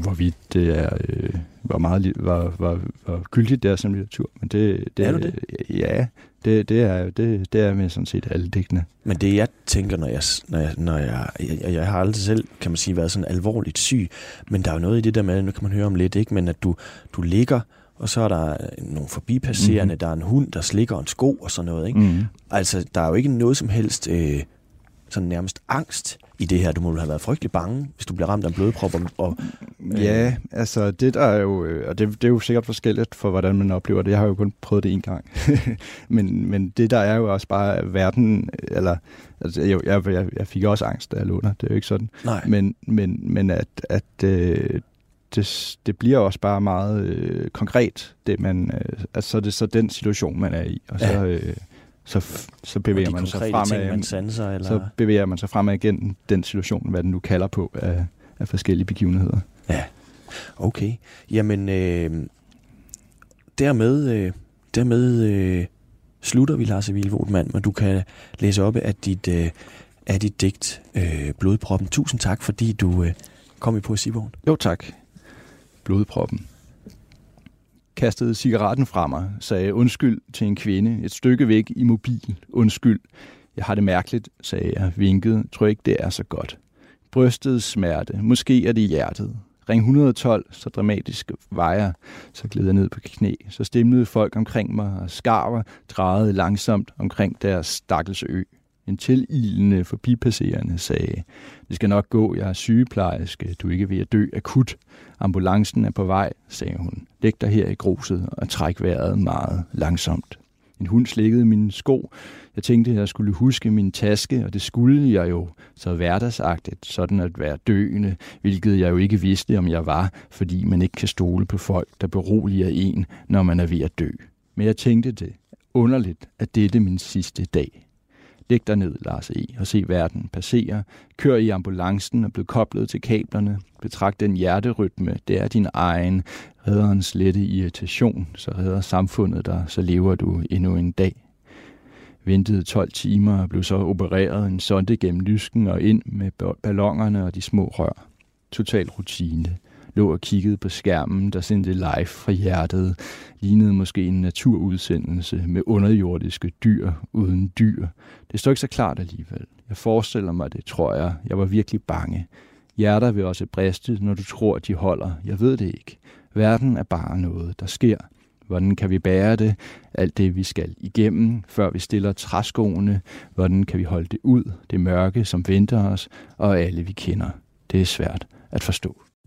hvorvidt det er, øh, var meget var, var, var gyldigt der som litteratur. Men det, det, er du det? Ja, det, det, er, det, det er med sådan set alle digtene. Men det jeg tænker, når jeg, når jeg, når jeg, jeg, jeg har aldrig selv, kan man sige, været sådan alvorligt syg, men der er jo noget i det der med, nu kan man høre om lidt, ikke? men at du, du ligger, og så er der nogle forbipasserende, mm-hmm. der er en hund, der slikker en sko og sådan noget. Ikke? Mm-hmm. Altså, der er jo ikke noget som helst øh, sådan nærmest angst i det her. Du må have været frygtelig bange, hvis du bliver ramt af en blodprop. Og, og, øh. Ja, altså det der er jo, øh, og det, det er jo sikkert forskelligt for, hvordan man oplever det. Jeg har jo kun prøvet det en gang. men, men det der er jo også bare verden, eller altså, jeg, jeg, jeg fik også angst, da jeg lå der. Det er jo ikke sådan. Nej. Men, men, men at, at øh, det, det bliver også bare meget øh, konkret, det man, øh, altså så er det så den situation, man er i. Og så, ja. øh, så, så bevæger man sig fremad. Ting, man sanser, eller? Så bevæger man sig fremad igen den situation, hvad den nu kalder på af, af forskellige begivenheder. Ja, okay. Jamen, øh, dermed, øh, dermed øh, slutter vi, Lars Emil Votman, men du kan læse op af dit, øh, af dit digt øh, Blodproppen. Tusind tak, fordi du øh, kom i poesibogen. Jo, tak. Blodproppen kastede cigaretten fra mig, sagde undskyld til en kvinde, et stykke væk i mobil. Undskyld. Jeg har det mærkeligt, sagde jeg, vinkede. Tror ikke, det er så godt. Brystet smerte. Måske er det hjertet. Ring 112, så dramatisk vejer. Så gled jeg ned på knæ. Så stemlede folk omkring mig, og skarver drejede langsomt omkring deres stakkels ø. En tililende forbipasserende sagde, det skal nok gå, jeg er sygeplejerske, du er ikke ved at dø akut. Ambulancen er på vej, sagde hun. Læg dig her i gruset og træk vejret meget langsomt. En hund slikkede mine sko. Jeg tænkte, at jeg skulle huske min taske, og det skulle jeg jo så hverdagsagtigt, sådan at være døende, hvilket jeg jo ikke vidste, om jeg var, fordi man ikke kan stole på folk, der beroliger en, når man er ved at dø. Men jeg tænkte det. Underligt, at dette min sidste dag. Læg dig ned, Lars E., og se verden passere. Kør i ambulancen og bliv koblet til kablerne. Betragt den hjerterytme, det er din egen. Redderens lette irritation, så redder samfundet dig, så lever du endnu en dag. Ventede 12 timer og blev så opereret en sonde gennem lysken og ind med ballongerne og de små rør. Total rutine lå og kiggede på skærmen, der sendte live fra hjertet, lignede måske en naturudsendelse med underjordiske dyr uden dyr. Det stod ikke så klart alligevel. Jeg forestiller mig det, tror jeg. Jeg var virkelig bange. Hjerter vil også briste, når du tror, de holder. Jeg ved det ikke. Verden er bare noget, der sker. Hvordan kan vi bære det? Alt det, vi skal igennem, før vi stiller træskoene. Hvordan kan vi holde det ud? Det mørke, som venter os, og alle vi kender. Det er svært at forstå.